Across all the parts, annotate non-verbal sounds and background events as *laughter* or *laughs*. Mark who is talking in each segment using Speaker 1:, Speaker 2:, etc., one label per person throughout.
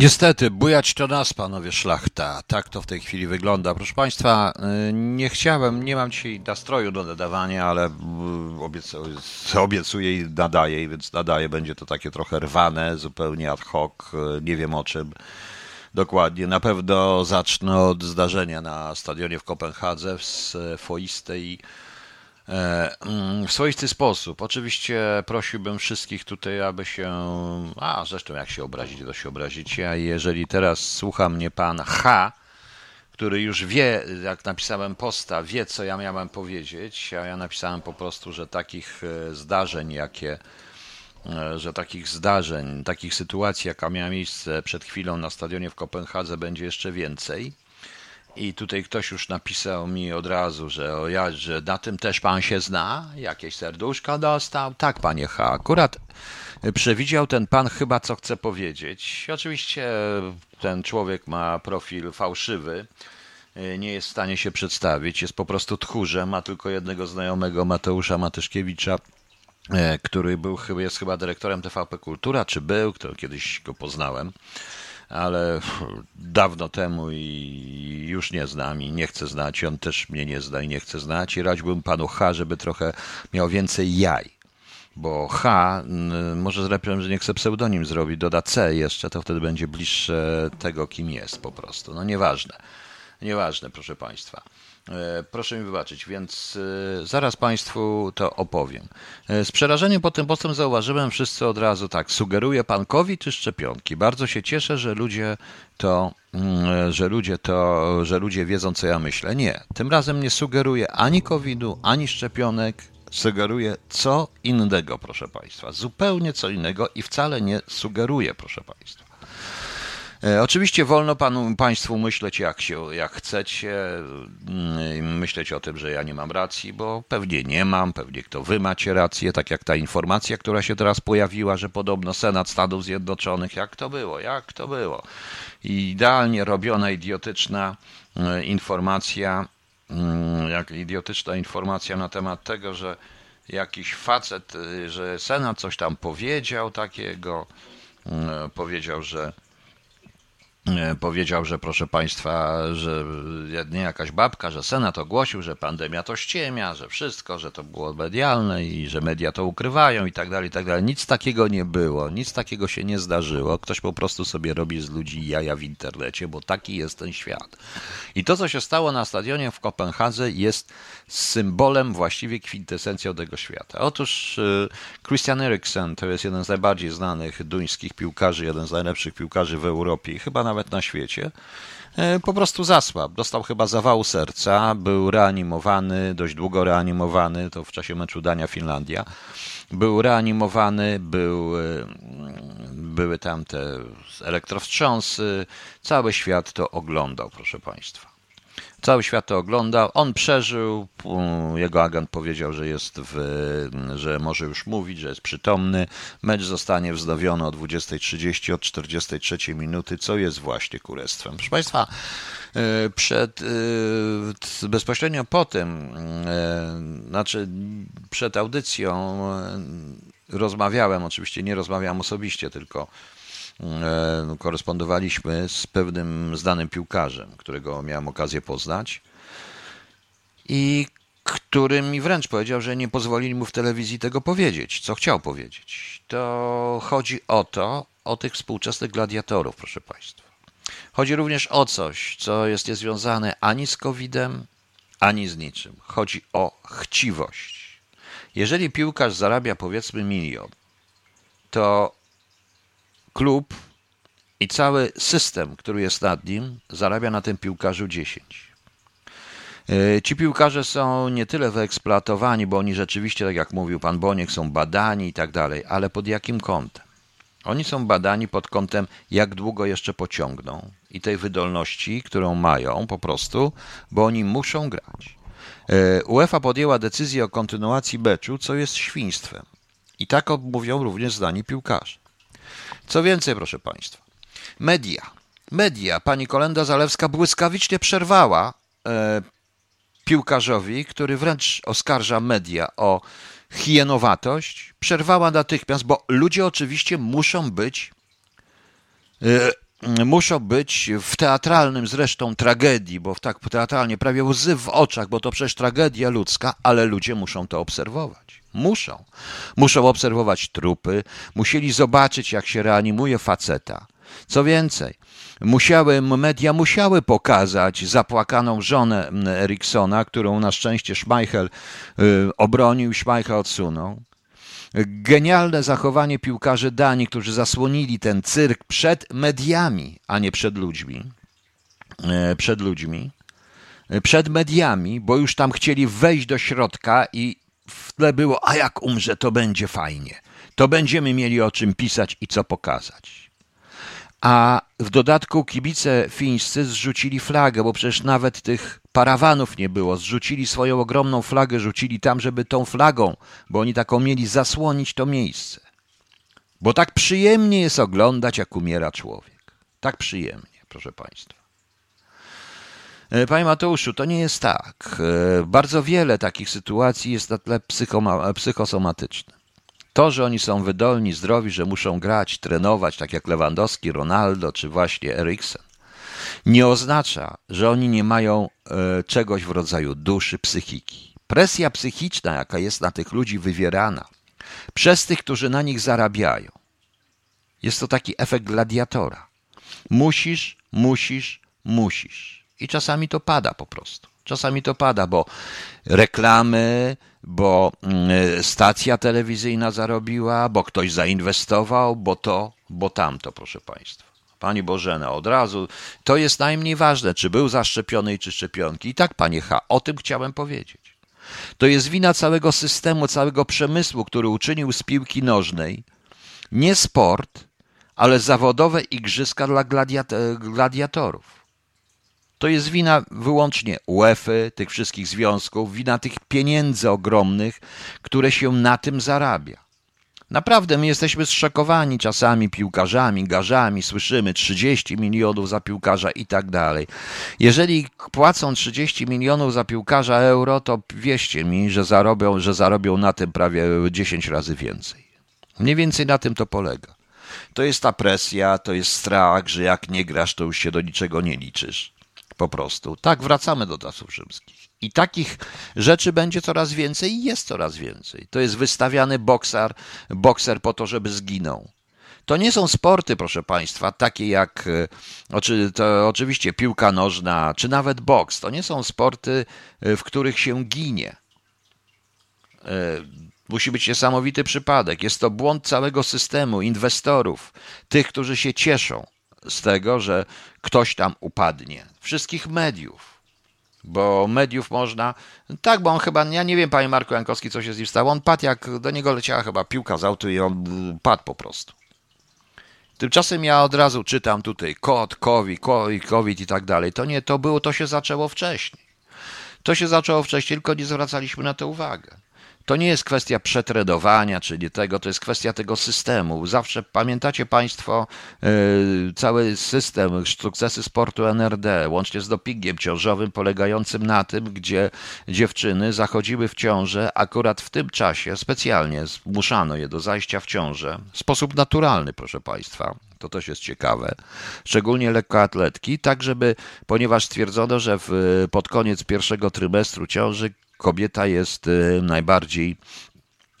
Speaker 1: Niestety, bujać to nas, panowie szlachta. Tak to w tej chwili wygląda. Proszę państwa, y, nie chciałem, nie mam dzisiaj nastroju do nadawania, ale y, obiecuję, obiecuję i nadaję, więc nadaję. Będzie to takie trochę rwane, zupełnie ad hoc, y, nie wiem o czym dokładnie. Na pewno zacznę od zdarzenia na stadionie w Kopenhadze E, mm, w swoisty sposób. Oczywiście prosiłbym wszystkich tutaj, aby się. A zresztą, jak się obrazić, to się obrazicie. A jeżeli teraz słucha mnie pan H, który już wie, jak napisałem posta, wie, co ja miałem powiedzieć, a ja napisałem po prostu, że takich e, zdarzeń, jakie e, że takich zdarzeń, takich sytuacji, jaka miała miejsce przed chwilą na stadionie w Kopenhadze, będzie jeszcze więcej. I tutaj ktoś już napisał mi od razu, że, o ja, że na tym też pan się zna, jakieś serduszko dostał. Tak, panie H. Akurat przewidział ten pan chyba, co chce powiedzieć. Oczywiście ten człowiek ma profil fałszywy, nie jest w stanie się przedstawić, jest po prostu tchórzem, ma tylko jednego znajomego, Mateusza Matyszkiewicza, który był, jest chyba dyrektorem TVP Kultura, czy był, który kiedyś go poznałem ale dawno temu i już nie znam i nie chcę znać, on też mnie nie zna i nie chce znać i radziłbym panu H, żeby trochę miał więcej jaj. Bo H, może zlepiej, że nie chce pseudonim zrobić, doda C jeszcze, to wtedy będzie bliższe tego, kim jest po prostu. No nieważne. Nieważne, proszę państwa. E, proszę mi wybaczyć, więc e, zaraz Państwu to opowiem. E, z przerażeniem po tym postem zauważyłem wszyscy od razu tak, sugeruje Pan COVID czy szczepionki? Bardzo się cieszę, że ludzie to, mm, że ludzie to, że ludzie wiedzą, co ja myślę. Nie, tym razem nie sugeruję ani COVID-u, ani szczepionek, sugeruję co innego, proszę Państwa. Zupełnie co innego i wcale nie sugeruję, proszę Państwa. E, oczywiście wolno panu, państwu myśleć jak się, jak chcecie, mm, myśleć o tym, że ja nie mam racji, bo pewnie nie mam, pewnie kto wy macie rację, tak jak ta informacja, która się teraz pojawiła, że podobno Senat Stanów Zjednoczonych, jak to było, jak to było. I idealnie robiona, idiotyczna e, informacja, mm, jak idiotyczna informacja na temat tego, że jakiś facet, e, że Senat coś tam powiedział takiego, powiedział, że powiedział, że proszę Państwa, że nie jakaś babka, że Senat ogłosił, że pandemia to ściemia, że wszystko, że to było medialne i że media to ukrywają i tak dalej, i tak dalej. Nic takiego nie było, nic takiego się nie zdarzyło. Ktoś po prostu sobie robi z ludzi jaja w internecie, bo taki jest ten świat. I to, co się stało na stadionie w Kopenhadze jest symbolem, właściwie kwintesencją tego świata. Otóż e, Christian Eriksen to jest jeden z najbardziej znanych duńskich piłkarzy, jeden z najlepszych piłkarzy w Europie chyba nawet na świecie, e, po prostu zasłabł. Dostał chyba zawału serca, był reanimowany, dość długo reanimowany, to w czasie meczu Dania-Finlandia. Był reanimowany, był, e, były tam te elektrowstrząsy, cały świat to oglądał, proszę Państwa. Cały świat to oglądał. On przeżył. Jego agent powiedział, że jest w, że może już mówić, że jest przytomny. Mecz zostanie wznowiony o 20.30 od 43 minuty, co jest właśnie kurestwem. Proszę Państwa, e, przed, e, bezpośrednio po tym, e, znaczy przed audycją rozmawiałem, oczywiście nie rozmawiałem osobiście, tylko korespondowaliśmy z pewnym znanym piłkarzem, którego miałem okazję poznać i który mi wręcz powiedział, że nie pozwolili mu w telewizji tego powiedzieć, co chciał powiedzieć. To chodzi o to, o tych współczesnych gladiatorów, proszę Państwa. Chodzi również o coś, co jest niezwiązane ani z COVID-em, ani z niczym. Chodzi o chciwość. Jeżeli piłkarz zarabia powiedzmy milion, to klub i cały system, który jest nad nim, zarabia na tym piłkarzu 10. E, ci piłkarze są nie tyle wyeksploatowani, bo oni rzeczywiście, tak jak mówił pan Boniek, są badani i tak dalej, ale pod jakim kątem? Oni są badani pod kątem, jak długo jeszcze pociągną i tej wydolności, którą mają po prostu, bo oni muszą grać. E, UEFA podjęła decyzję o kontynuacji meczu, co jest świństwem. I tak mówią również zdani piłkarze. Co więcej, proszę Państwa, media. Media. Pani Kolenda Zalewska błyskawicznie przerwała e, piłkarzowi, który wręcz oskarża media o hienowatość. Przerwała natychmiast, bo ludzie oczywiście muszą być e, muszą być w teatralnym zresztą tragedii, bo tak teatralnie prawie łzy w oczach, bo to przecież tragedia ludzka, ale ludzie muszą to obserwować. Muszą. Muszą obserwować trupy, musieli zobaczyć, jak się reanimuje faceta. Co więcej, musiały, media musiały pokazać zapłakaną żonę Eriksona, którą na szczęście Schmeichel y, obronił, Schmeichel odsunął. Genialne zachowanie piłkarzy Danii, którzy zasłonili ten cyrk przed mediami, a nie przed ludźmi. E, przed ludźmi. E, przed mediami, bo już tam chcieli wejść do środka i w tle było, a jak umrze, to będzie fajnie. To będziemy mieli o czym pisać i co pokazać. A w dodatku kibice fińscy zrzucili flagę, bo przecież nawet tych parawanów nie było. Zrzucili swoją ogromną flagę, rzucili tam, żeby tą flagą, bo oni taką mieli zasłonić to miejsce. Bo tak przyjemnie jest oglądać, jak umiera człowiek. Tak przyjemnie, proszę Państwa. E, panie Mateuszu, to nie jest tak. E, bardzo wiele takich sytuacji jest na tle psychosomatycznym. To, że oni są wydolni, zdrowi, że muszą grać, trenować, tak jak Lewandowski, Ronaldo czy właśnie Eriksen, nie oznacza, że oni nie mają e, czegoś w rodzaju duszy, psychiki. Presja psychiczna, jaka jest na tych ludzi wywierana przez tych, którzy na nich zarabiają, jest to taki efekt gladiatora. Musisz, musisz, musisz. I czasami to pada po prostu. Czasami to pada, bo reklamy, bo mm, stacja telewizyjna zarobiła, bo ktoś zainwestował, bo to, bo tamto, proszę Państwa. Pani Bożena, od razu, to jest najmniej ważne, czy był zaszczepiony, czy szczepionki. I tak, Panie H., o tym chciałem powiedzieć. To jest wina całego systemu, całego przemysłu, który uczynił z piłki nożnej nie sport, ale zawodowe igrzyska dla gladiatorów. To jest wina wyłącznie UEFA, tych wszystkich związków, wina tych pieniędzy ogromnych, które się na tym zarabia. Naprawdę my jesteśmy zszokowani czasami piłkarzami, garzami, słyszymy 30 milionów za piłkarza i tak dalej. Jeżeli płacą 30 milionów za piłkarza euro, to wierzcie mi, że zarobią, że zarobią na tym prawie 10 razy więcej. Mniej więcej na tym to polega. To jest ta presja, to jest strach, że jak nie grasz, to już się do niczego nie liczysz. Po prostu. Tak, wracamy do czasów rzymskich. I takich rzeczy będzie coraz więcej i jest coraz więcej. To jest wystawiany bokser, bokser po to, żeby zginął. To nie są sporty, proszę Państwa, takie jak e, oczywiście piłka nożna, czy nawet boks. To nie są sporty, e, w których się ginie. E, musi być niesamowity przypadek. Jest to błąd całego systemu, inwestorów, tych, którzy się cieszą z tego, że ktoś tam upadnie. Wszystkich mediów. Bo mediów można. Tak, bo on chyba. Ja nie wiem, panie Marku Jankowski, co się z nim stało. On padł, jak do niego leciała chyba piłka z autu i on padł po prostu. Tymczasem ja od razu czytam tutaj kod, COVID, COVID i tak dalej. To nie, to było, to się zaczęło wcześniej. To się zaczęło wcześniej, tylko nie zwracaliśmy na to uwagę. To nie jest kwestia przetredowania, czyli tego, to jest kwestia tego systemu. Zawsze pamiętacie Państwo yy, cały system, sukcesy sportu NRD, łącznie z dopingiem ciążowym, polegającym na tym, gdzie dziewczyny zachodziły w ciążę akurat w tym czasie, specjalnie zmuszano je do zajścia w ciążę, w sposób naturalny, proszę Państwa. To też jest ciekawe. Szczególnie lekkoatletki, tak żeby, ponieważ stwierdzono, że w, pod koniec pierwszego trymestru ciąży kobieta jest y, najbardziej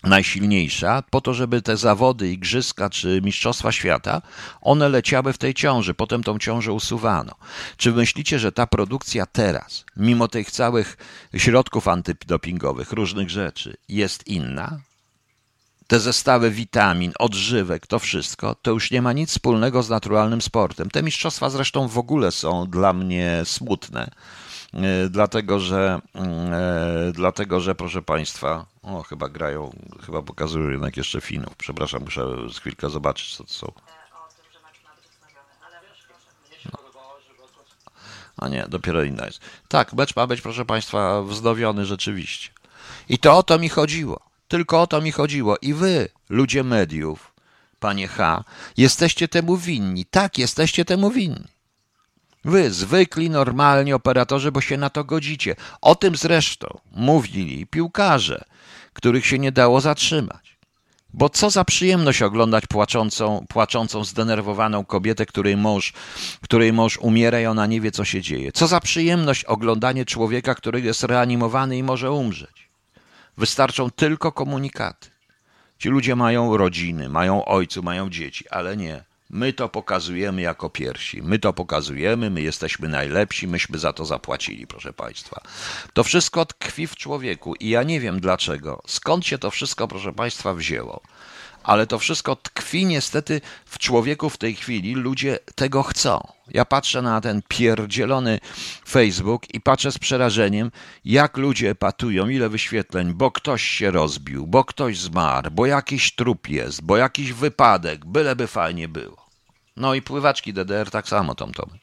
Speaker 1: najsilniejsza, po to, żeby te zawody, igrzyska czy mistrzostwa świata, one leciały w tej ciąży, potem tą ciążę usuwano. Czy myślicie, że ta produkcja teraz, mimo tych całych środków antydopingowych, różnych rzeczy, jest inna? Te zestawy witamin, odżywek, to wszystko, to już nie ma nic wspólnego z naturalnym sportem. Te mistrzostwa zresztą w ogóle są dla mnie smutne dlatego że, mm, e, dlatego, że proszę Państwa, o chyba grają, chyba pokazują jednak jeszcze Finów. Przepraszam, muszę z chwilkę zobaczyć, co to są. A nie, dopiero inna jest. Tak, mecz ma być, proszę Państwa, wznowiony rzeczywiście. I to o to mi chodziło. Tylko o to mi chodziło. I wy, ludzie mediów, panie H., jesteście temu winni. Tak, jesteście temu winni. Wy, zwykli, normalni operatorzy, bo się na to godzicie. O tym zresztą mówili piłkarze, których się nie dało zatrzymać. Bo co za przyjemność oglądać płaczącą, płaczącą, zdenerwowaną kobietę, której mąż, której mąż umiera i ona nie wie, co się dzieje. Co za przyjemność oglądanie człowieka, który jest reanimowany i może umrzeć. Wystarczą tylko komunikaty. Ci ludzie mają rodziny, mają ojców, mają dzieci, ale nie. My to pokazujemy jako pierwsi. My to pokazujemy, my jesteśmy najlepsi, myśmy za to zapłacili, proszę Państwa. To wszystko tkwi w człowieku i ja nie wiem dlaczego. Skąd się to wszystko, proszę Państwa, wzięło? Ale to wszystko tkwi niestety w człowieku w tej chwili. Ludzie tego chcą. Ja patrzę na ten pierdzielony Facebook i patrzę z przerażeniem, jak ludzie patują, ile wyświetleń, bo ktoś się rozbił, bo ktoś zmarł, bo jakiś trup jest, bo jakiś wypadek, byleby fajnie było. No i pływaczki DDR tak samo, Tom Tomek.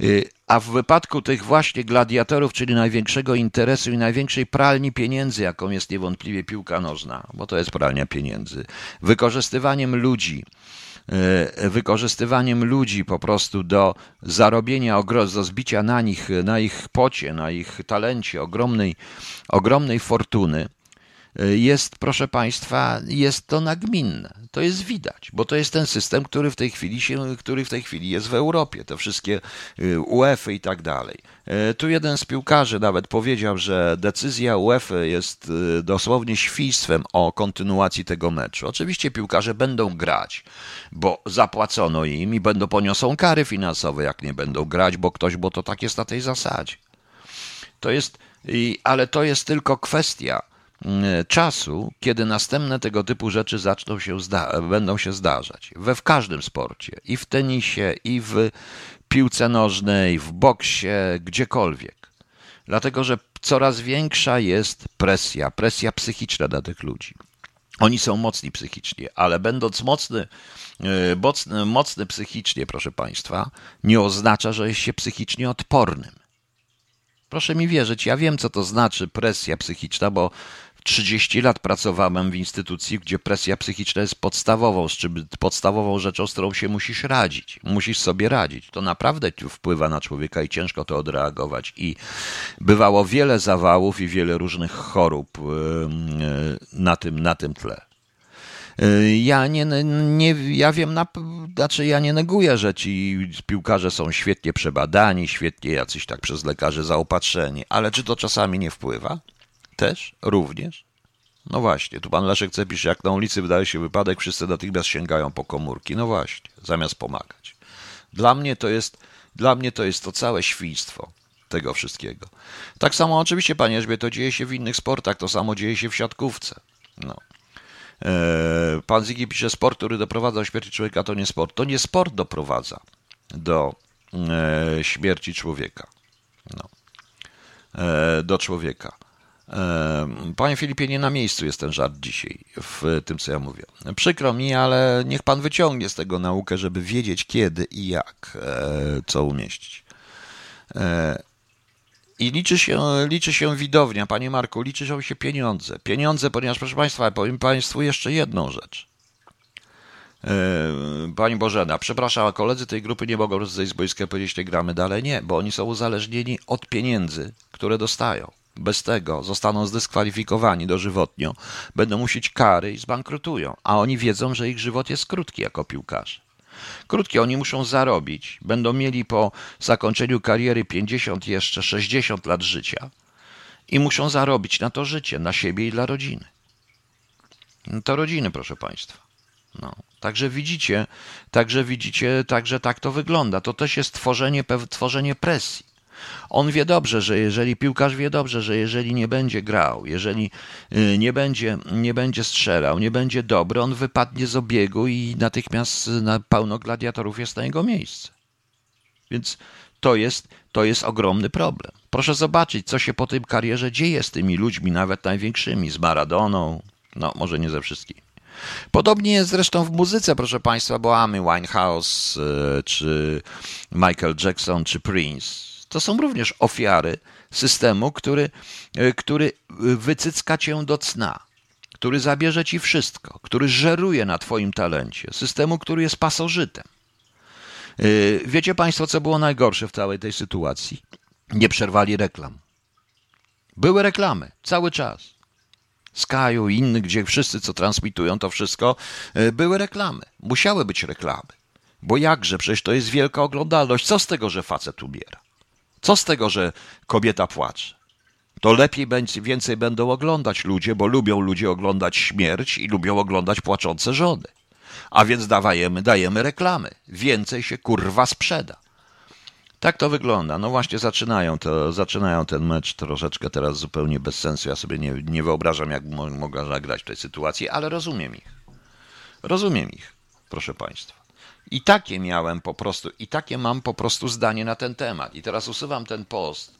Speaker 1: Y, a w wypadku tych właśnie gladiatorów, czyli największego interesu i największej pralni pieniędzy, jaką jest niewątpliwie piłka nożna, bo to jest pralnia pieniędzy, wykorzystywaniem ludzi, y, wykorzystywaniem ludzi po prostu do zarobienia, do zbicia na nich, na ich pocie, na ich talencie ogromnej, ogromnej fortuny, jest, proszę Państwa, jest to nagminne. To jest widać, bo to jest ten system, który w tej chwili, się, który w tej chwili jest w Europie. Te wszystkie y, UEFA i tak dalej. E, tu jeden z piłkarzy nawet powiedział, że decyzja UEFA jest y, dosłownie świństwem o kontynuacji tego meczu. Oczywiście piłkarze będą grać, bo zapłacono im i będą poniosą kary finansowe, jak nie będą grać, bo ktoś, bo to tak jest na tej zasadzie. To jest, ale to jest tylko kwestia czasu, kiedy następne tego typu rzeczy zaczną się będą się zdarzać. We w każdym sporcie, i w tenisie, i w piłce nożnej, w boksie, gdziekolwiek. Dlatego, że coraz większa jest presja, presja psychiczna dla tych ludzi. Oni są mocni psychicznie, ale będąc mocny, e, mocny, mocny psychicznie, proszę Państwa, nie oznacza, że jest się psychicznie odpornym. Proszę mi wierzyć, ja wiem, co to znaczy presja psychiczna, bo 30 lat pracowałem w instytucji, gdzie presja psychiczna jest podstawową, z czym, podstawową rzeczą, z którą się musisz radzić. Musisz sobie radzić. To naprawdę wpływa na człowieka i ciężko to odreagować. I bywało wiele zawałów i wiele różnych chorób na tym, na tym tle. Y, ja nie, nie, ja wiem, na, znaczy ja nie neguję, że ci piłkarze są świetnie przebadani, świetnie jacyś tak przez lekarzy zaopatrzeni, ale czy to czasami nie wpływa? Też? Również? No właśnie, tu pan Leszek C. pisze, jak na ulicy wydaje się wypadek, wszyscy natychmiast sięgają po komórki. No właśnie, zamiast pomagać. Dla mnie to jest, dla mnie to jest to całe świństwo tego wszystkiego. Tak samo oczywiście, panie to dzieje się w innych sportach, to samo dzieje się w siatkówce. No. Eee, pan Zigi pisze, sport, który doprowadza do śmierci człowieka, to nie sport. To nie sport doprowadza do e, śmierci człowieka. No. E, do człowieka. Panie Filipie, nie na miejscu jest ten żart dzisiaj, w tym co ja mówię. Przykro mi, ale niech pan wyciągnie z tego naukę, żeby wiedzieć kiedy i jak e, co umieścić. I liczy się, liczy się widownia, panie Marku, liczy się pieniądze. Pieniądze, ponieważ, proszę państwa, powiem państwu jeszcze jedną rzecz. E, pani Bożena, przepraszam, a koledzy tej grupy nie mogą zejść z boiska powiedzieć, nie gramy dalej. Nie, bo oni są uzależnieni od pieniędzy, które dostają. Bez tego zostaną zdyskwalifikowani dożywotnio, będą musieć kary i zbankrutują, a oni wiedzą, że ich żywot jest krótki jako piłkarze. Krótki, oni muszą zarobić, będą mieli po zakończeniu kariery 50, jeszcze 60 lat życia i muszą zarobić na to życie, na siebie i dla rodziny. No to rodziny, proszę Państwa. No. Także widzicie, także widzicie, także tak to wygląda. To też jest tworzenie, tworzenie presji. On wie dobrze, że jeżeli piłkarz wie dobrze, że jeżeli nie będzie grał, jeżeli y, nie będzie, nie będzie strzelał, nie będzie dobry, on wypadnie z obiegu i natychmiast na pełno gladiatorów jest na jego miejsce. Więc to jest, to jest ogromny problem. Proszę zobaczyć, co się po tym karierze dzieje z tymi ludźmi, nawet największymi, z Maradoną, no może nie ze wszystkimi. Podobnie jest zresztą w muzyce, proszę Państwa, bo Amy Winehouse, y, czy Michael Jackson, czy Prince to są również ofiary systemu, który, e, który wycycka cię do cna, który zabierze ci wszystko, który żeruje na twoim talencie, systemu, który jest pasożytem. E, wiecie Państwo, co było najgorsze w całej tej sytuacji? Nie przerwali reklam. Były reklamy cały czas. Skyu i innych, gdzie wszyscy, co transmitują to wszystko, e, były reklamy. Musiały być reklamy. Bo jakże, przecież to jest wielka oglądalność. Co z tego, że facet umiera? Co z tego, że kobieta płacze? To lepiej będzie, więcej będą oglądać ludzie, bo lubią ludzie oglądać śmierć i lubią oglądać płaczące żony. A więc dawajemy, dajemy reklamy. Więcej się kurwa sprzeda. Tak to wygląda. No właśnie zaczynają to, zaczynają ten mecz troszeczkę teraz zupełnie bez sensu. Ja sobie nie, nie wyobrażam, jak mo mogła zagrać w tej sytuacji, ale rozumiem ich. Rozumiem ich, proszę Państwa. I takie miałem po prostu, i takie mam po prostu zdanie na ten temat. I teraz usuwam ten post,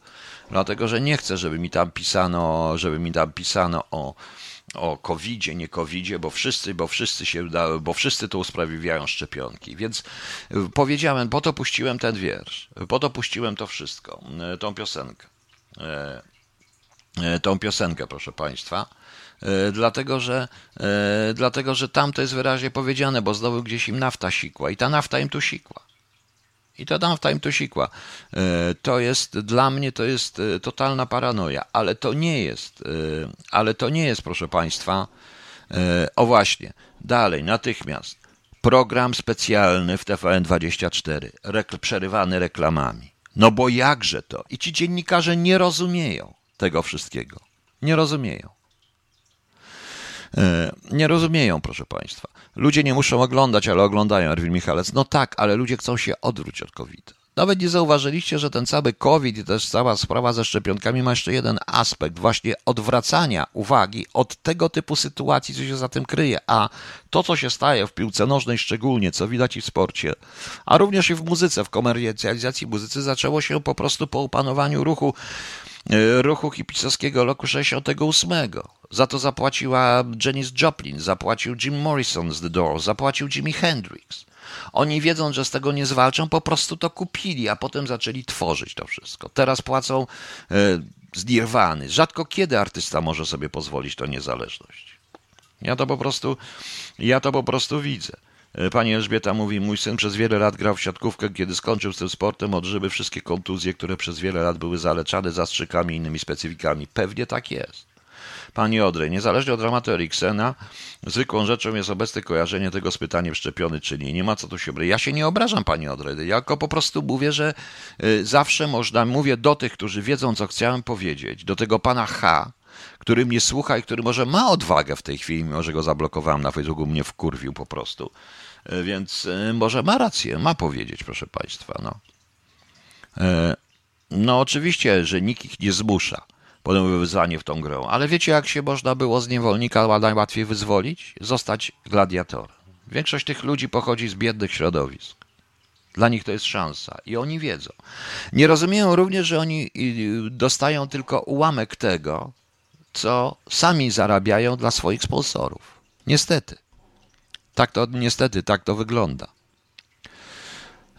Speaker 1: dlatego że nie chcę, żeby mi tam pisano, żeby mi tam pisano o, o covidzie, nie covidzie, bo wszyscy, bo wszyscy się, bo wszyscy to usprawiedliwiają szczepionki. Więc y, powiedziałem, po to puściłem ten wiersz, po to puściłem to wszystko, y, tą piosenkę. Y, tą piosenkę, proszę Państwa dlatego że, e, dlatego, że tam to jest wyraźnie powiedziane, bo znowu gdzieś im nafta sikła i ta nafta im tu sikła. I ta nafta im tu sikła. E, to jest, dla mnie to jest totalna paranoja, ale to nie jest, ale to nie jest, proszę Państwa, o właśnie, dalej, natychmiast, program specjalny w TVN24, rekl, przerywany reklamami. No bo jakże to? I ci dziennikarze nie rozumieją tego wszystkiego. Nie rozumieją. E, nie rozumieją, proszę Państwa. Ludzie nie muszą oglądać, ale oglądają Erwin Michalec. No tak, ale ludzie chcą się odwrócić od COVID. Nawet nie zauważyliście, że ten cały COVID i też cała sprawa ze szczepionkami ma jeszcze jeden aspekt, właśnie odwracania uwagi od tego typu sytuacji, co się za tym kryje. A to, co się staje w piłce nożnej szczególnie, co widać i w sporcie, a również i w muzyce, w komercjalizacji muzycy, zaczęło się po prostu po opanowaniu ruchu ruchu hipisowskiego roku 68. Za to zapłaciła Janis Joplin, zapłacił Jim Morrison z The Doors, zapłacił Jimi Hendrix. Oni wiedząc, że z tego nie zwalczą, po prostu to kupili, a potem zaczęli tworzyć to wszystko. Teraz płacą e, z Nirwany. Rzadko kiedy artysta może sobie pozwolić to niezależność. Ja to po prostu, ja to po prostu widzę. E, pani Elżbieta mówi, mój syn przez wiele lat grał w siatkówkę, kiedy skończył z tym sportem, odżyły wszystkie kontuzje, które przez wiele lat były zaleczane zastrzykami i innymi specyfikami. Pewnie tak jest. Pani Odrej, niezależnie od dramatu Eriksena, zwykłą rzeczą jest obecne kojarzenie tego z pytaniem szczepiony czy nie. Nie ma co tu się obrazić. Ja się nie obrażam, Pani Odrej. Ja tylko po prostu mówię, że e, zawsze można, mówię do tych, którzy wiedzą, co chciałem powiedzieć, do tego Pana H., który mnie słucha i który może ma odwagę w tej chwili, mimo że go zablokowałem na Facebooku, mnie wkurwił po prostu. E, więc e, może ma rację, ma powiedzieć, proszę Państwa. No, e, no oczywiście, że nikt ich nie zmusza podejmować wyzwanie w tą grę, ale wiecie, jak się można było z niewolnika najłatwiej wyzwolić? Zostać gladiatorem. Większość tych ludzi pochodzi z biednych środowisk. Dla nich to jest szansa i oni wiedzą. Nie rozumieją również, że oni dostają tylko ułamek tego, co sami zarabiają dla swoich sponsorów. Niestety. Tak to niestety tak to wygląda.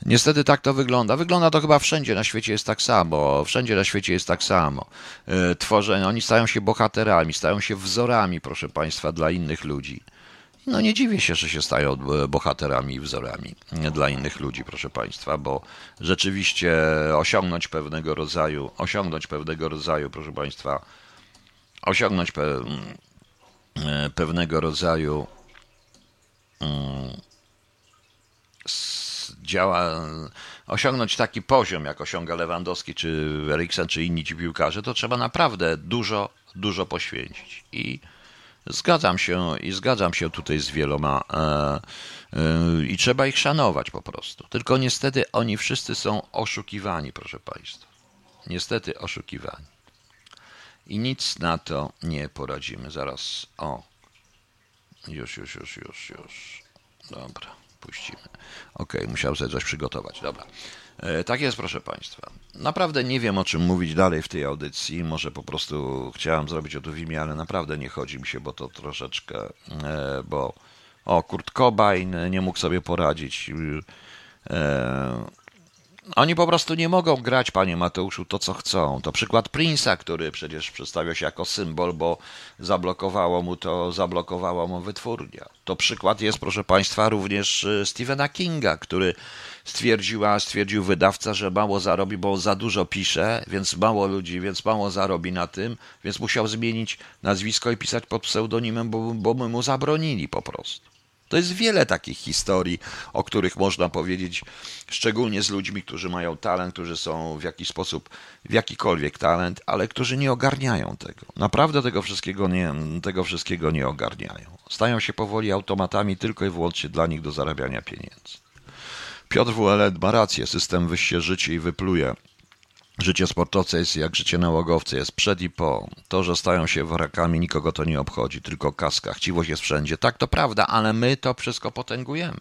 Speaker 1: Niestety tak to wygląda. Wygląda to chyba wszędzie na świecie jest tak samo. Wszędzie na świecie jest tak samo. E, tworzenie, oni stają się bohaterami, stają się wzorami, proszę Państwa, dla innych ludzi. No nie dziwię się, że się stają e, bohaterami i wzorami dla innych ludzi, proszę Państwa, bo rzeczywiście osiągnąć pewnego rodzaju, osiągnąć pewnego rodzaju, proszę Państwa, osiągnąć pe, e, pewnego rodzaju Mm, działa, osiągnąć taki poziom, jak osiąga Lewandowski, czy Eriksen, czy inni ci piłkarze, to trzeba naprawdę dużo, dużo poświęcić. I zgadzam się, i zgadzam się tutaj z wieloma e, e, i trzeba ich szanować po prostu. Tylko niestety oni wszyscy są oszukiwani, proszę Państwa. Niestety oszukiwani. I nic na to nie poradzimy. Zaraz, o, już, już, już, już, już. Dobra, puścimy. Ok, musiałem sobie coś przygotować. Dobra. E, tak jest, proszę Państwa. Naprawdę nie wiem, o czym mówić dalej w tej audycji. Może po prostu chciałem zrobić o imię, ale naprawdę nie chodzi mi się, bo to troszeczkę, e, bo o, Kurt Cobain nie mógł sobie poradzić. Oni po prostu nie mogą grać, panie Mateuszu, to co chcą. To przykład Prince'a, który przecież przedstawia się jako symbol, bo zablokowało mu to, zablokowała mu wytwórnia. To przykład jest, proszę państwa, również y, Stephena Kinga, który stwierdziła, stwierdził wydawca, że mało zarobi, bo za dużo pisze, więc mało ludzi, więc mało zarobi na tym, więc musiał zmienić nazwisko i pisać pod pseudonimem, bo, bo my mu zabronili po prostu. To jest wiele takich historii, o których można powiedzieć, szczególnie z ludźmi, którzy mają talent, którzy są w jakiś sposób, w jakikolwiek talent, ale którzy nie ogarniają tego. Naprawdę tego wszystkiego nie, tego wszystkiego nie ogarniają. Stają się powoli automatami tylko i wyłącznie dla nich do zarabiania pieniędzy. Piotr WLN ma rację, system wyście życie i wypluje. Życie sportowca jest jak życie nałogowca, jest przed i po. To, że stają się wrakami, nikogo to nie obchodzi, tylko kaska. Chciwość jest wszędzie. Tak, to prawda, ale my to wszystko potęgujemy.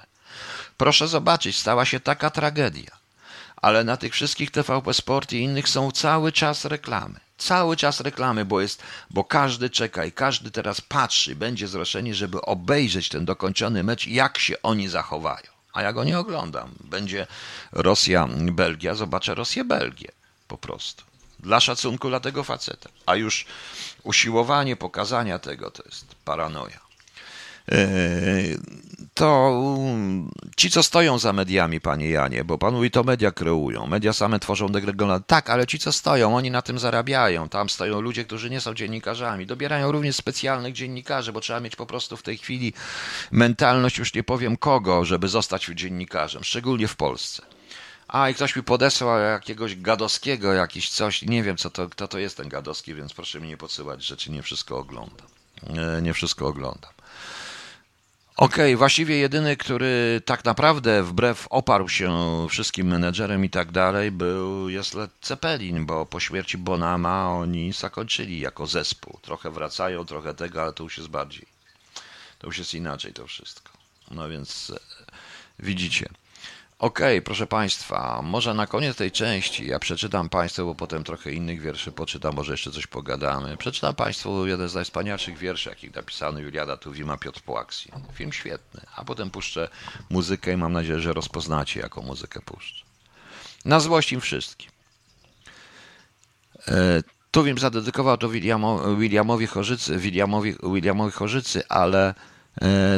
Speaker 1: Proszę zobaczyć, stała się taka tragedia. Ale na tych wszystkich TVP Sport i innych są cały czas reklamy. Cały czas reklamy, bo jest, bo każdy czeka i każdy teraz patrzy, będzie zraszenie, żeby obejrzeć ten dokończony mecz, jak się oni zachowają. A ja go nie oglądam. Będzie Rosja-Belgia, zobaczę Rosję-Belgię po prostu. Dla szacunku dla tego faceta. A już usiłowanie pokazania tego to jest paranoja. E, to ci, co stoją za mediami, panie Janie, bo pan mówi, to media kreują, media same tworzą degregola. Tak, ale ci, co stoją, oni na tym zarabiają. Tam stoją ludzie, którzy nie są dziennikarzami. Dobierają również specjalnych dziennikarzy, bo trzeba mieć po prostu w tej chwili mentalność, już nie powiem kogo, żeby zostać dziennikarzem, szczególnie w Polsce. A i ktoś mi podesłał jakiegoś Gadowskiego, jakiś coś, nie wiem co to, kto to jest ten Gadowski, więc proszę mi nie podsyłać rzeczy, nie wszystko oglądam. Nie, nie wszystko oglądam. Okej, okay, właściwie jedyny, który tak naprawdę wbrew oparł się wszystkim menedżerem i tak dalej, był jest Led Zeppelin, bo po śmierci Bonama oni zakończyli jako zespół. Trochę wracają, trochę tego, ale to już jest bardziej. To już jest inaczej to wszystko. No więc e, widzicie. Okej, okay, proszę Państwa, może na koniec tej części ja przeczytam Państwu, bo potem trochę innych wierszy poczytam, może jeszcze coś pogadamy. Przeczytam Państwu jeden z najwspanialszych wierszy, jakich napisano Juliada Tuwima Piotr Płaksi. Film świetny, a potem puszczę muzykę i mam nadzieję, że rozpoznacie, jaką muzykę puszczę. Na złość im wszystkim. E, Tuwim zadedykował to Williamowi Chorzycy, Williamowi, Williamowi Chorzycy, ale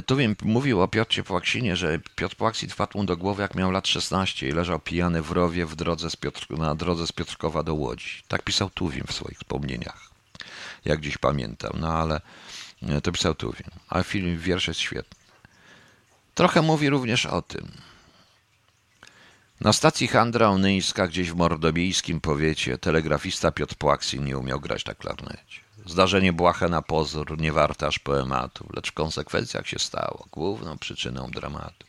Speaker 1: tu wiem, mówił o Piotrze Płaksinie, że Piotr Płaksin wpadł mu do głowy, jak miał lat 16 i leżał pijany w rowie w drodze Piotr, na drodze z Piotrkowa do Łodzi. Tak pisał Tuwim w swoich wspomnieniach, jak dziś pamiętam. No ale e, to pisał Tuwim. A film, wiersz jest świetny. Trochę mówi również o tym. Na stacji Handra Onyńska, gdzieś w mordobijskim powiecie, telegrafista Piotr Płaksin nie umiał grać na klarnecie. Zdarzenie błahe na pozór, nie warte aż poematu, lecz w konsekwencjach się stało główną przyczyną dramatu.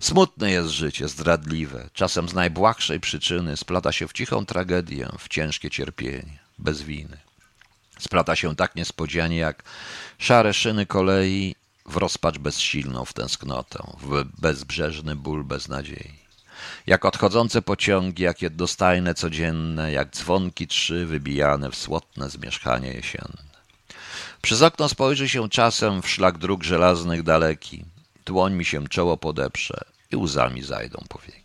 Speaker 1: Smutne jest życie, zdradliwe, czasem z najbłahszej przyczyny splata się w cichą tragedię, w ciężkie cierpienie, bez winy. Splata się tak niespodzianie jak szare szyny kolei w rozpacz bezsilną w tęsknotę, w bezbrzeżny ból bez nadziei. Jak odchodzące pociągi, jak jednostajne codzienne, jak dzwonki trzy wybijane w słotne zmierzchanie jesienne. Przez okno spojrzy się czasem w szlak dróg żelaznych daleki, dłoń mi się czoło podeprze i łzami zajdą powieki.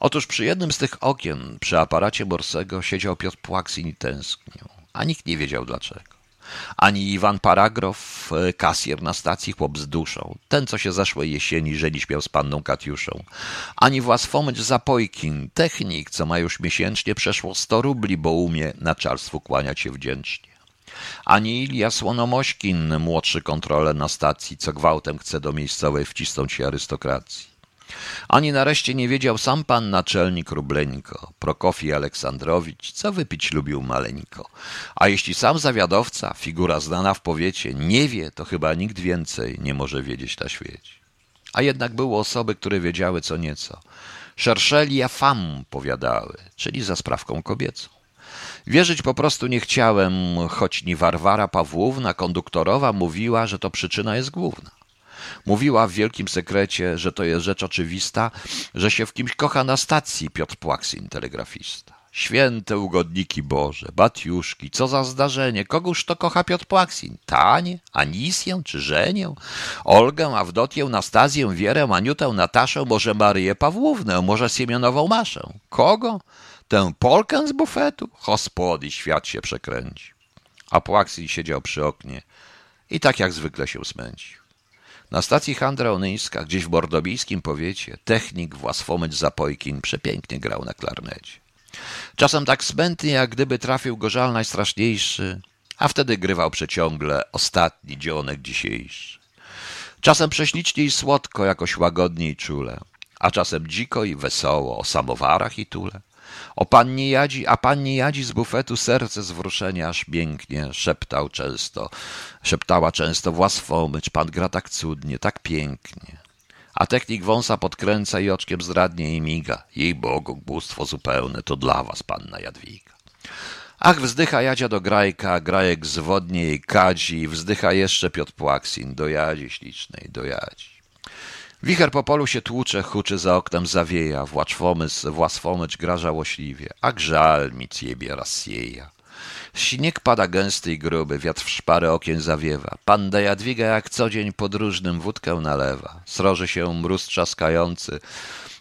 Speaker 1: Otóż przy jednym z tych okien, przy aparacie Borsego, siedział Piotr Płaksin i tęsknił, a nikt nie wiedział dlaczego. Ani Iwan Paragrof, e, kasjer na stacji chłop z duszą, ten co się zeszłej jesieni żeni śmiał z panną Katiuszą, ani Własfomycz Zapojkin, technik, co ma już miesięcznie przeszło sto rubli, bo umie naczalstwu kłaniać się wdzięcznie. Ani Ilia Słonomośkin, młodszy kontroler na stacji, co gwałtem chce do miejscowej wcisnąć się arystokracji. Ani nareszcie nie wiedział sam pan naczelnik Rubleńko, Prokofii Aleksandrowicz, co wypić lubił maleńko. A jeśli sam zawiadowca, figura znana w powiecie, nie wie, to chyba nikt więcej nie może wiedzieć na świecie. A jednak były osoby, które wiedziały co nieco. Szerszelia fam powiadały, czyli za sprawką kobiecą. Wierzyć po prostu nie chciałem, choć ni Warwara Pawłówna, konduktorowa, mówiła, że to przyczyna jest główna. Mówiła w wielkim sekrecie, że to jest rzecz oczywista, że się w kimś kocha na stacji Piotr Płaksin, telegrafista. Święte ugodniki Boże, Batiuszki, co za zdarzenie, kogóż to kocha Piotr Płaksin? Tanie, Anisję czy Żenię? Olgę, Awdotię, Nastazję, Wierę, Aniutę, Nataszę, może Maryję Pawłównę, może Siemionową Maszę? Kogo? Tę Polkę z bufetu? Hospody, świat się przekręci. A Płaksin siedział przy oknie i tak jak zwykle się smęcił. Na stacji Handra gdzieś w bordobijskim powiecie, technik Własfomycz Zapojkin przepięknie grał na klarnecie. Czasem tak smętny, jak gdyby trafił go żal najstraszniejszy, a wtedy grywał przeciągle ostatni dzionek dzisiejszy. Czasem prześlicznie i słodko, jakoś łagodnie i czule, a czasem dziko i wesoło, o samowarach i tule. O pannie Jadzi, a pannie Jadzi z bufetu serce zwrócenia aż pięknie szeptał często, szeptała często własfomycz, pan gra tak cudnie, tak pięknie. A technik wąsa podkręca i oczkiem zdradnie i miga. Jej Bogu, bóstwo zupełne, to dla was, panna Jadwiga. Ach, wzdycha Jadzia do Grajka, Grajek zwodnie jej kadzi, wzdycha jeszcze Piotr Płaksin, do Jadzi ślicznej, do Jadzi. Wicher po polu się tłucze, huczy za oknem zawieja, właczwomys, właswomycz gra żałośliwie, a żal mi ciebie rozsieja. Śnieg pada gęsty i gruby, wiatr w szparę okien zawiewa. Panda Jadwiga jak co dzień podróżnym wódkę nalewa. Sroży się mróz trzaskający,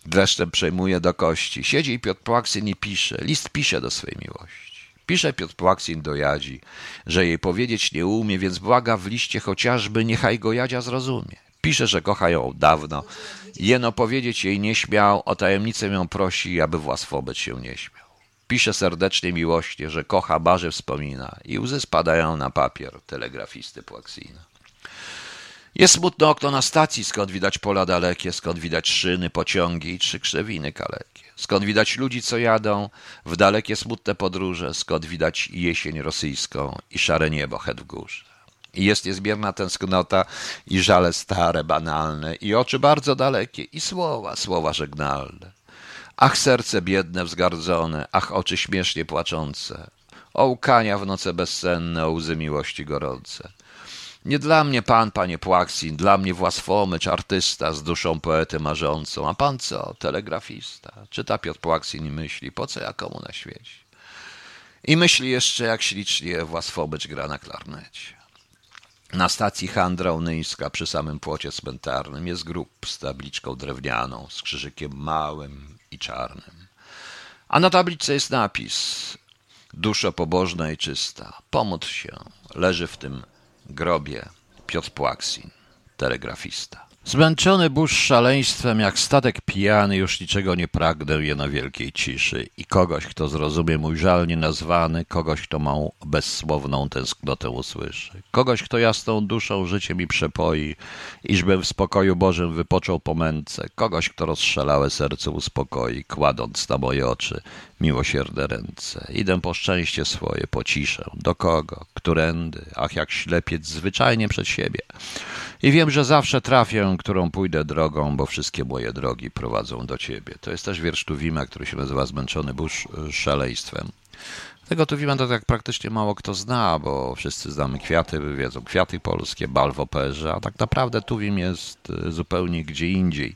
Speaker 1: dreszczem przejmuje do kości. Siedzi Piotr Płaksyn i pisze, list pisze do swej miłości. Pisze Piotr Płaksyn do Jadzi, że jej powiedzieć nie umie, więc błaga w liście chociażby, niechaj go Jadzia zrozumie. Pisze, że kocha ją dawno. Jeno powiedzieć jej nie śmiał, o tajemnicę ją prosi, aby włas wobec się nie śmiał. Pisze serdecznie miłośnie, że kocha, barzy wspomina i łzy spadają na papier telegrafisty Płaksina. Jest smutne okno na stacji, skąd widać pola dalekie, skąd widać szyny, pociągi i trzy krzewiny kalekie. Skąd widać ludzi, co jadą w dalekie smutne podróże, skąd widać jesień rosyjską i szare niebo het w górze. I jest niezmierna tęsknota i żale stare, banalne, i oczy bardzo dalekie, i słowa, słowa żegnalne. Ach, serce biedne, wzgardzone, ach, oczy śmiesznie płaczące, o łkania w noce bezsenne, o łzy miłości gorące. Nie dla mnie pan, panie Płaksin, dla mnie Własfomycz, artysta z duszą poety marzącą, a pan co, telegrafista. Czyta Piotr Płaksin i myśli, po co ja komu na świecie. I myśli jeszcze, jak ślicznie Własfomycz gra na klarnecie. Na stacji Handra Onyńska przy samym płocie cmentarnym jest grób z tabliczką drewnianą, z krzyżykiem małym i czarnym. A na tablicy jest napis Duszo pobożna i czysta, pomódl się, leży w tym grobie Piotr Płaksin, telegrafista. Zmęczony burz szaleństwem, jak statek pijany, już niczego nie pragnę jeno wielkiej ciszy. I kogoś, kto zrozumie mój żal nienazwany, kogoś, kto mą bezsłowną tęsknotę usłyszy, kogoś, kto jasną duszą życie mi przepoi, iżbym w spokoju Bożym wypoczął po męce, kogoś, kto rozszalałe serce uspokoi, kładąc na moje oczy miłosierne ręce. Idę po szczęście swoje, po ciszę. Do kogo? Którędy? Ach, jak ślepiec zwyczajnie przed siebie. I wiem, że zawsze trafię, którą pójdę drogą, bo wszystkie moje drogi prowadzą do ciebie. To jest też wiersz Tuwima, który się nazywa Zmęczony burz szaleństwem. Tego Tuwima to tak praktycznie mało kto zna, bo wszyscy znamy kwiaty, wiedzą kwiaty polskie, bal w operze, a tak naprawdę Tuwim jest zupełnie gdzie indziej.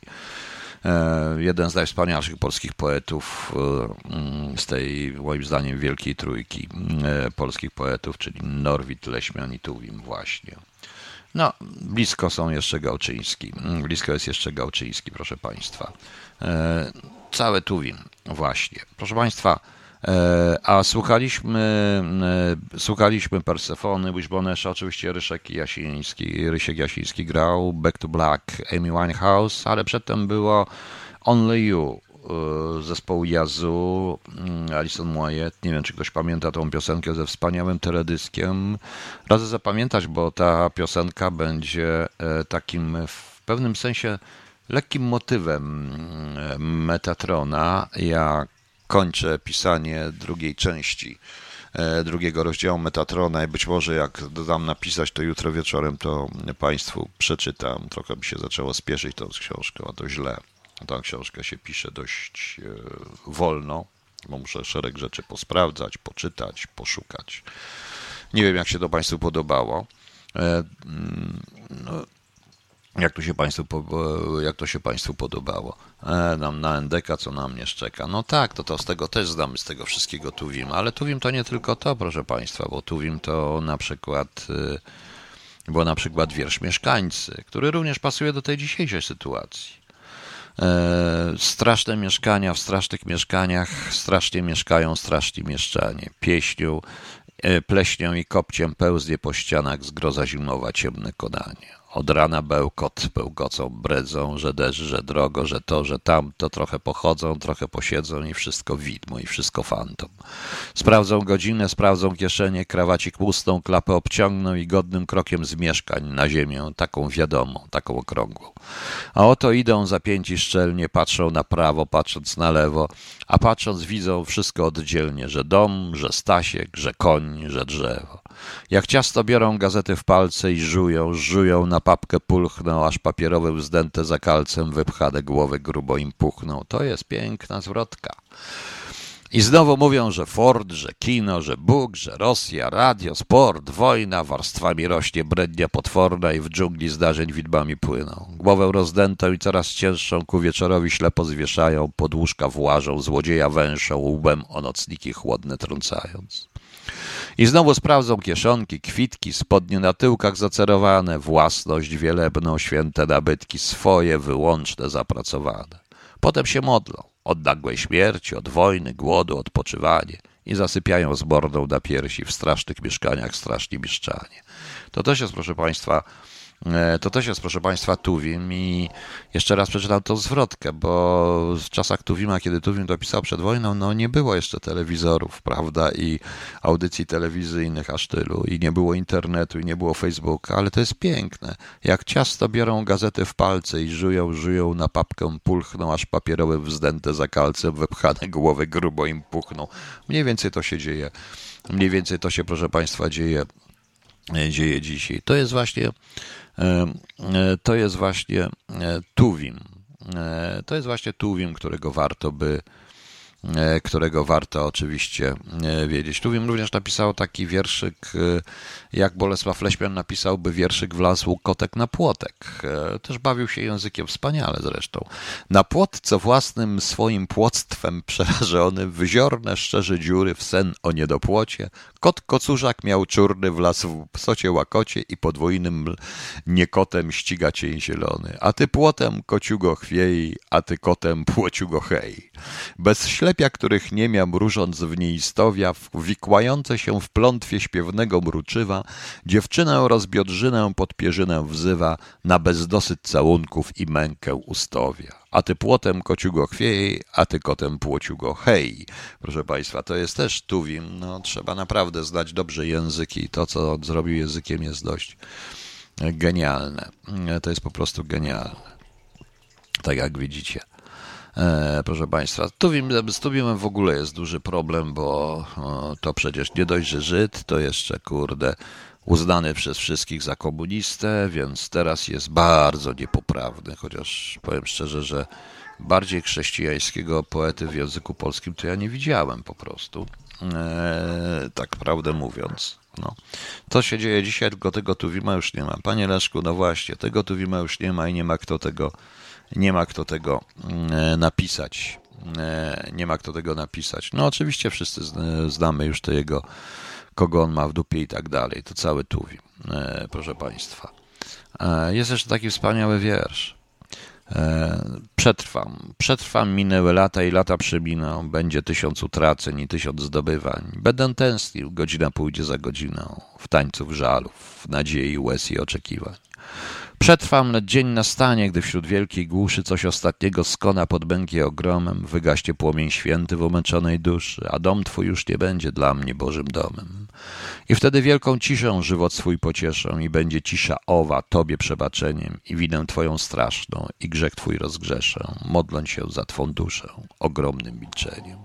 Speaker 1: E, jeden z najwspanialszych polskich poetów e, mm, z tej, moim zdaniem, wielkiej trójki e, polskich poetów, czyli Norwid, Leśmian i Tuwim właśnie. No, blisko są jeszcze Gałczyński. Blisko jest jeszcze Gałczyński, proszę Państwa. Całe Tuwim, właśnie. Proszę Państwa, a słuchaliśmy, słuchaliśmy Persefony, Wishbonesha, oczywiście Ryszek Jasiński, Rysiek Jasiński grał, Back to Black, Amy Winehouse, ale przedtem było Only You, zespołu Jazu, Alison Moyet. Nie wiem, czy ktoś pamięta tą piosenkę ze wspaniałym teledyskiem. Radzę zapamiętać, bo ta piosenka będzie takim w pewnym sensie lekkim motywem Metatrona, jak kończę pisanie drugiej części drugiego rozdziału Metatrona i być może jak dodam napisać to jutro wieczorem, to Państwu przeczytam. Trochę mi się zaczęło spieszyć tą książką, a to źle. Ta książka się pisze dość wolno, bo muszę szereg rzeczy posprawdzać, poczytać, poszukać. Nie wiem, jak się to Państwu podobało. Jak to się Państwu, jak to się państwu podobało? E, nam na NDK, co na mnie szczeka. No tak, to, to z tego też znamy, z tego wszystkiego Tuwim, ale Tuwim to nie tylko to, proszę Państwa, bo Tuwim to na przykład, y, bo na przykład wiersz Mieszkańcy, który również pasuje do tej dzisiejszej sytuacji. E, straszne mieszkania, w strasznych mieszkaniach strasznie mieszkają straszni mieszczanie. Pieśnią, e, pleśnią i kopciem pełznie po ścianach zgroza zimowa ciemne konanie. Od rana bełkot, bełkocą, bredzą, że deszcz, że drogo, że to, że tam, to trochę pochodzą, trochę posiedzą i wszystko widmo i wszystko fantom. Sprawdzą godzinę, sprawdzą kieszenie, krawacik pustą, klapę obciągną i godnym krokiem z mieszkań na ziemię, taką wiadomą, taką okrągłą. A oto idą zapięci szczelnie, patrzą na prawo, patrząc na lewo, a patrząc widzą wszystko oddzielnie, że dom, że Stasiek, że koń, że drzewo. Jak ciasto biorą gazety w palce i żują, żują, na papkę pulchną, aż papierowe wzdęte za kalcem wypchane głowy grubo im puchną. To jest piękna zwrotka. I znowu mówią, że Ford, że kino, że Bóg, że Rosja, radio, sport, wojna, warstwami rośnie brednia potworna i w dżungli zdarzeń widmami płyną. Głowę rozdętą i coraz cięższą ku wieczorowi ślepo zwieszają, pod łóżka włażą, złodzieja węszą, łbem o nocniki chłodne trącając. I znowu sprawdzą kieszonki, kwitki, spodnie na tyłkach zacerowane, własność wielebną, święte nabytki, swoje wyłączne, zapracowane. Potem się modlą od nagłej śmierci, od wojny, głodu, odpoczywanie i zasypiają z bordą na piersi w strasznych mieszkaniach straszni mieszczanie. To też jest, proszę Państwa, to też jest, proszę Państwa, Tuwim i jeszcze raz przeczytam tą zwrotkę, bo w czasach Tuwima, kiedy Tuwim to pisał przed wojną, no nie było jeszcze telewizorów, prawda, i audycji telewizyjnych aż tylu, i nie było internetu, i nie było Facebooka, ale to jest piękne. Jak ciasto biorą gazety w palce i żują, żują na papkę, pulchną, aż papierowe wzdęte za kalcem, wepchane głowy grubo im puchną. Mniej więcej to się dzieje. Mniej więcej to się, proszę Państwa, dzieje, dzieje dzisiaj. To jest właśnie E, e, to jest właśnie e, Tuwim. To jest właśnie Tuwim, którego warto by E, którego warto oczywiście e, wiedzieć. Tu wiem, również napisał taki wierszyk, e, jak Bolesław Leśmian napisałby wierszyk Wlazł kotek na płotek. Też bawił się językiem wspaniale zresztą. Na płotce własnym swoim płoctwem przerażony, wyziorne szczerze dziury w sen o niedopłocie, kot kocurzak miał czurny wlazł w psocie łakocie i podwójnym niekotem ściga cień zielony. A ty płotem kociugo chwiej, a ty kotem płociugo hej. Bez ślepia, których nie miał mrużąc w nieistowia, wikłające się w plątwie śpiewnego mruczywa, dziewczynę rozbiodrzynę pod pierzynę wzywa, na bezdosyt całunków i mękę ustowia. A ty płotem kociugo chwiej, a ty kotem płociugo hej. Proszę Państwa, to jest też tuwim. No, trzeba naprawdę znać dobrze języki. To, co zrobił językiem, jest dość genialne. To jest po prostu genialne. Tak jak widzicie. E, proszę Państwa, Tuwim, z Tuwimem w ogóle jest duży problem, bo o, to przecież nie dość, że Żyd, to jeszcze, kurde, uznany przez wszystkich za komunistę, więc teraz jest bardzo niepoprawny, chociaż powiem szczerze, że bardziej chrześcijańskiego poety w języku polskim to ja nie widziałem po prostu, e, tak prawdę mówiąc. No. To się dzieje dzisiaj, tylko tego Tuwima już nie ma. Panie Leszku, no właśnie, tego Tuwima już nie ma i nie ma kto tego nie ma kto tego mm, napisać. E, nie ma kto tego napisać. No oczywiście wszyscy znamy już to jego, kogo on ma w dupie i tak dalej. To cały tuwi, e, proszę Państwa. E, jest jeszcze taki wspaniały wiersz. Przetrwam, przetrwam, minęły lata i lata przeminą, będzie tysiąc utraceń i tysiąc zdobywań. Będę tęsknił, godzina pójdzie za godziną, w tańcu żalów, w nadziei, łez i oczekiwań. Przetrwam, lecz dzień nastanie, gdy wśród wielkiej głuszy coś ostatniego skona pod bęki ogromem, wygaście płomień święty w umęczonej duszy, a dom twój już nie będzie dla mnie Bożym domem. I wtedy wielką ciszą żywot swój pocieszę i będzie cisza owa tobie przebaczeniem i winę twoją straszną i grzech twój rozgrzeszę, modląc się za twą duszę ogromnym milczeniem.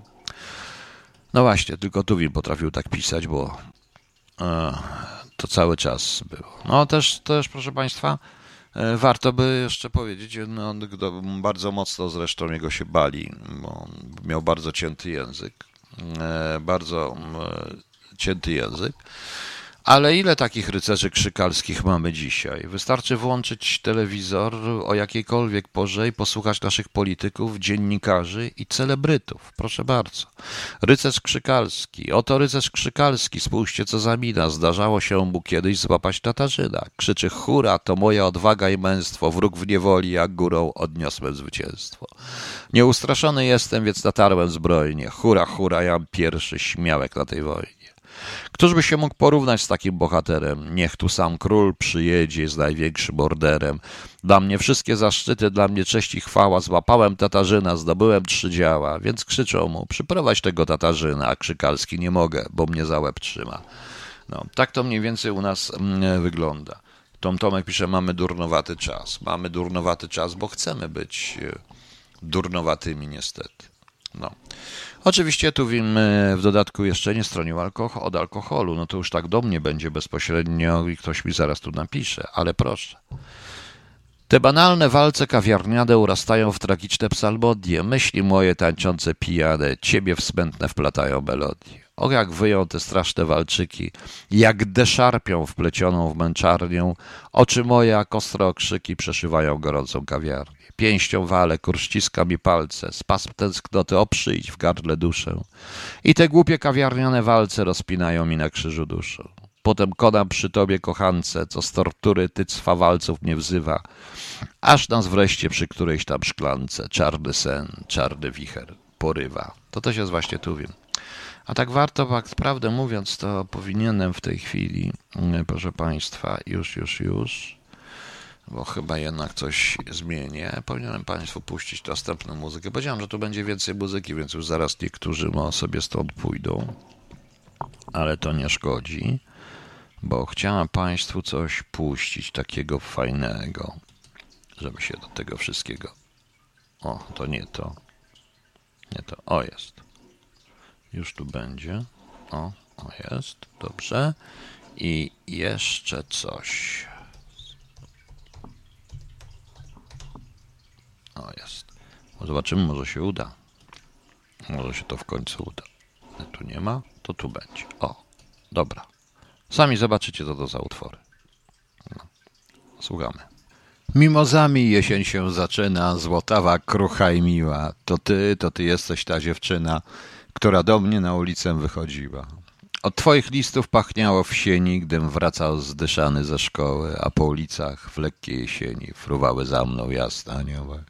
Speaker 1: No właśnie, tylko Tuwim potrafił tak pisać, bo e, to cały czas było. No też, też proszę Państwa, warto by jeszcze powiedzieć, no, bardzo mocno zresztą jego się bali, bo miał bardzo cięty język, e, bardzo cięty język, Ale ile takich rycerzy krzykalskich mamy dzisiaj? Wystarczy włączyć telewizor o jakiejkolwiek porze i posłuchać naszych polityków, dziennikarzy i celebrytów. Proszę bardzo. Rycerz krzykalski. Oto rycerz krzykalski. Spójrzcie, co za mina. Zdarzało się mu kiedyś złapać Tatarzyna. Krzyczy hura, to moja odwaga i męstwo. Wróg w niewoli, a górą odniosłem zwycięstwo. Nieustraszony jestem, więc natarłem zbrojnie. Hura, hura, jam pierwszy śmiałek na tej wojnie. Któż by się mógł porównać z takim bohaterem? Niech tu sam król przyjedzie z największym orderem. Dla mnie wszystkie zaszczyty, dla mnie cześć i chwała. Złapałem Tatarzyna, zdobyłem trzy działa, więc krzyczą mu, przyprowadź tego Tatarzyna, a Krzykalski nie mogę, bo mnie za łeb trzyma. No, tak to mniej więcej u nas mm, wygląda. Tom Tomek pisze, mamy durnowaty czas. Mamy durnowaty czas, bo chcemy być e, durnowatymi niestety. No. Oczywiście tu wiemy, w dodatku jeszcze nie stronił alkohol, od alkoholu, no to już tak do mnie będzie bezpośrednio i ktoś mi zaraz tu napisze, ale proszę. Te banalne walce kawiarniane urastają w tragiczne psalmodie, myśli moje tańczące pijane, ciebie w smętne wplatają melodie. O jak wyją te straszne walczyki, jak deszarpią wplecioną w męczarnię, oczy moje jak ostre okrzyki przeszywają gorącą kawiarnię. Pięścią wale, kur ściska mi palce, spasm tęsknoty oprzyjdź w gardle duszę. I te głupie kawiarniane walce rozpinają mi na krzyżu duszę. Potem konam przy tobie kochance, co z tortury tycwa walców mnie wzywa, aż nas wreszcie przy którejś tam szklance czarny sen, czarny wicher porywa. To też jest właśnie Tuwim. A tak warto, tak prawdę mówiąc, to powinienem w tej chwili, mm, proszę Państwa, już, już, już, bo chyba jednak coś zmienię. Powinienem Państwu puścić następną muzykę. Powiedziałem, że tu będzie więcej muzyki, więc już zaraz niektórzy sobie stąd pójdą, ale to nie szkodzi, bo chciałem Państwu coś puścić takiego fajnego, żeby się do tego wszystkiego. O, to nie to. Nie to. O, jest. Już tu będzie. O, o jest. Dobrze. I jeszcze coś. O, jest. Zobaczymy, może się uda. Może się to w końcu uda. Tu nie ma, to tu będzie. O, dobra. Sami zobaczycie, co to za utwory. No. Słuchamy. Mimozami jesień się zaczyna, złotawa, krucha i miła. To ty, to ty jesteś ta dziewczyna, która do mnie na ulicę wychodziła. Od twoich listów pachniało w sieni, gdym wracał zdyszany ze szkoły, a po ulicach w lekkiej jesieni fruwały za mną jasne anioły.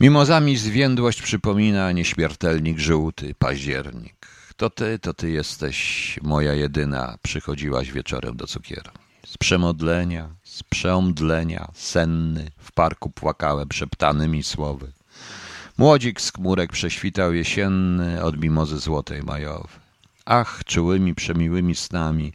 Speaker 1: Mimozami zwiędłość przypomina nieśmiertelnik żółty, październik. To ty, to ty jesteś moja jedyna, przychodziłaś wieczorem do cukierni. Z przemodlenia, z przeomdlenia, senny, w parku płakałem szeptanymi słowy. Młodzik z chmurek prześwitał jesienny od mimozy złotej majowy. Ach, czułymi, przemiłymi snami,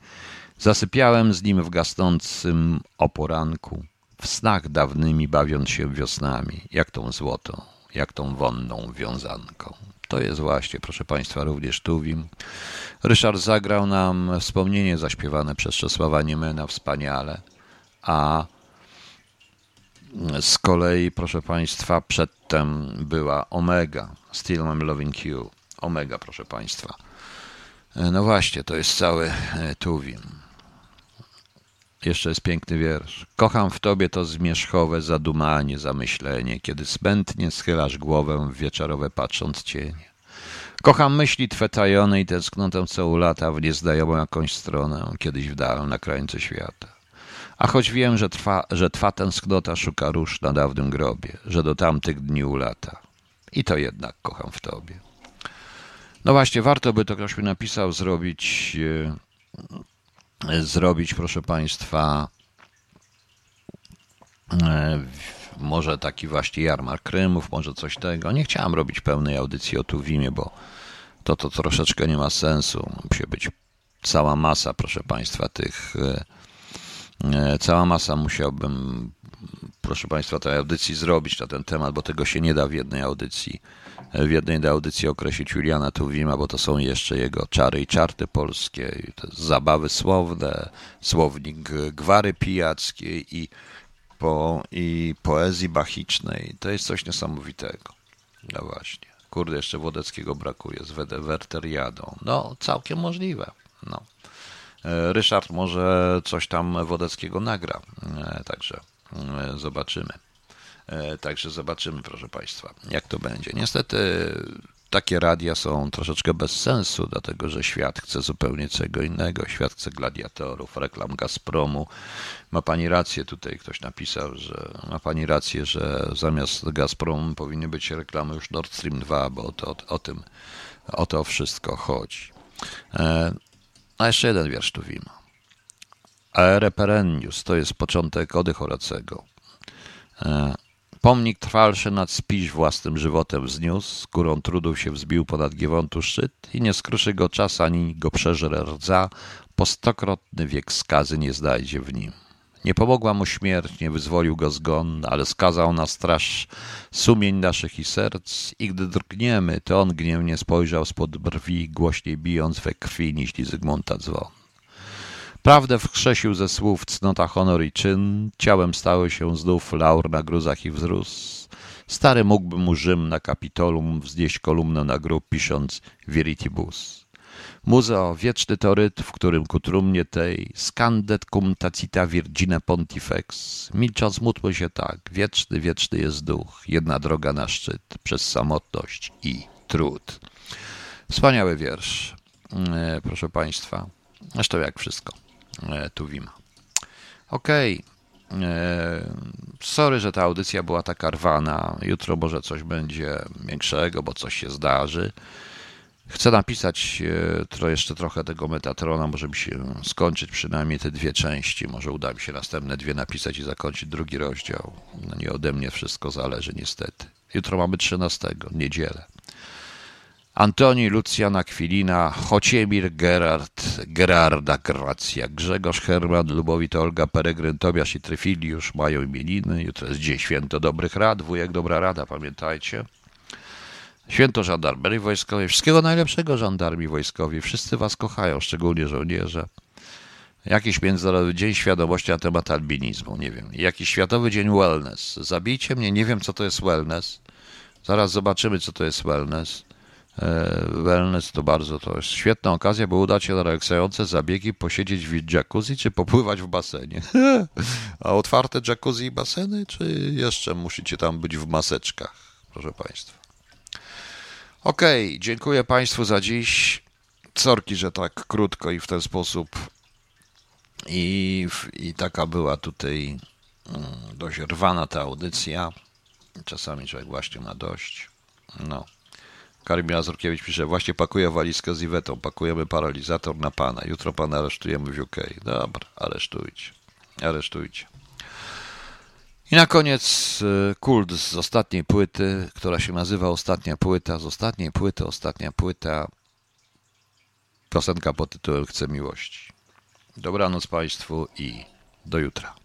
Speaker 1: zasypiałem z nim w gasnącym oporanku, w snach dawnymi bawiąc się wiosnami, jak tą złotą, jak tą wonną wiązanką. To jest właśnie, proszę Państwa, również Tuwim. Ryszard zagrał nam wspomnienie zaśpiewane przez Czesława Niemena wspaniale, a z kolei, proszę Państwa, przedtem była Omega, Still I'm Loving You. Omega, proszę Państwa. No właśnie, to jest cały e, Tuwim. Jeszcze jest piękny wiersz. Kocham w tobie to zmierzchowe zadumanie, zamyślenie, kiedy smętnie schylasz głowę w wieczorowe patrząc cienie. Kocham myśli twe tajone i tęsknotę co ulata w nieznajomą jakąś stronę, kiedyś w dal na krańcu świata. A choć wiem, że, trwa, że twa tęsknota szuka róż na dawnym grobie, że do tamtych dni ulata. I to jednak kocham w tobie. No właśnie, warto by to ktoś mi napisał, zrobić, e, zrobić, proszę Państwa, e, może taki właśnie jarmark Krymów, może coś tego. Nie chciałem robić pełnej audycji o Tuwimie, bo to, to troszeczkę nie ma sensu. Musi być cała masa, proszę Państwa, tych e, E, cała masa musiałbym, proszę Państwa, tej audycji zrobić na ten temat, bo tego się nie da w jednej audycji. W jednej audycji określić Juliana Tuwima, bo to są jeszcze jego czary i czarty polskie, i zabawy słowne, słownik gwary pijackiej i, po, i poezji bachicznej. To jest coś niesamowitego. No właśnie. Kurde, jeszcze Wodeckiego brakuje z Werter jadą. No, całkiem możliwe. No. E, Ryszard może coś tam Wodeckiego nagra, e, także e, zobaczymy. Także zobaczymy, proszę Państwa, jak to będzie. Niestety takie radia są troszeczkę bez sensu, dlatego że świat chce zupełnie czego innego. Świat chce gladiatorów, reklam Gazpromu. Ma pani rację, tutaj ktoś napisał, że ma pani rację, że zamiast Gazpromu powinny być reklamy już Nord Stream 2, bo to, o, o tym, o to wszystko chodzi. A jeszcze jeden wiersz tu wima. Aere perennius to jest początek ody Horacego. E, pomnik trwalszy nad spiś własnym żywotem wzniósł, skórą trudów się wzbił ponad Giewontu szczyt i nie skruszy go czas, ani go przeżre rdza, po stokrotny wiek skazy nie znajdzie w nim. Nie pomogła mu śmierć, nie wyzwolił go zgon, ale skazał na straż sumień naszych i serc i gdy drgniemy, to on gniewnie spojrzał spod brwi, głośniej bijąc we krwi niż Zygmunta dzwon. Prawdę wkrzesił ze słów cnota, honor i czyn, ciałem stały się znów laur na gruzach i wzrósł. Stary mógłby mu Rzym na Kapitolum wznieść kolumnę na grób, pisząc Viritibus. Muzeo, wieczny toryt, w którym ku trumnie tej scandet cum tacita virgine pontifex. Milcząc módlmy się tak, wieczny, wieczny jest duch, jedna droga na szczyt, przez samotność i trud. Wspaniały wiersz, e, proszę Państwa. Zresztą jak wszystko, e, tu wima. Okej, okay. E, sorry, że ta audycja była taka rwana. Jutro może coś będzie większego, bo coś się zdarzy. Chcę napisać e, to jeszcze trochę tego Metatrona, może mi się skończyć przynajmniej te dwie części. Może uda mi się następne dwie napisać i zakończyć drugi rozdział. No nie ode mnie wszystko zależy niestety. Jutro mamy 13, niedzielę. Antoni, Lucjana Kwilina, Chociemir, Gerard, Gerarda Gracja, Grzegorz Herman, Lubowit, Olga, Peregryn, Tobiasz i Tryfiliusz mają imieniny. Jutro jest Dzień Święto Dobrych Rad, wujek Dobra Rada, pamiętajcie. Święto Żandarmerii Wojskowej. Wszystkiego najlepszego żandarmii wojskowi. Wszyscy was kochają, szczególnie żołnierze. Jakiś Międzynarodowy Dzień Świadomości na temat albinizmu, nie wiem. Jakiś Światowy Dzień Wellness. Zabijcie mnie, nie wiem co to jest wellness. Zaraz zobaczymy co to jest wellness. E, wellness to bardzo, to jest świetna okazja, by udać się na relaksujące zabiegi, posiedzieć w jacuzzi czy popływać w basenie. *laughs* A otwarte jacuzzi i baseny, czy jeszcze musicie tam być w maseczkach, proszę Państwa? Okej, okay, dziękuję Państwu za dziś. Sorki, że tak krótko i w ten sposób. I, i taka była tutaj mm, dość rwana ta audycja. Czasami człowiek właśnie ma dość. No. Karim Azurkiewicz pisze, właśnie pakuję walizkę z Iwetą, pakujemy paralizator na pana. Jutro pana aresztujemy w UK. Dobra, aresztujcie. Aresztujcie. I na koniec y, kult z ostatniej płyty, która się nazywa Ostatnia Płyta. Z ostatniej płyty, ostatnia płyta. Piosenka pod tytułem Chcę miłości. Dobranoc Państwu i do jutra.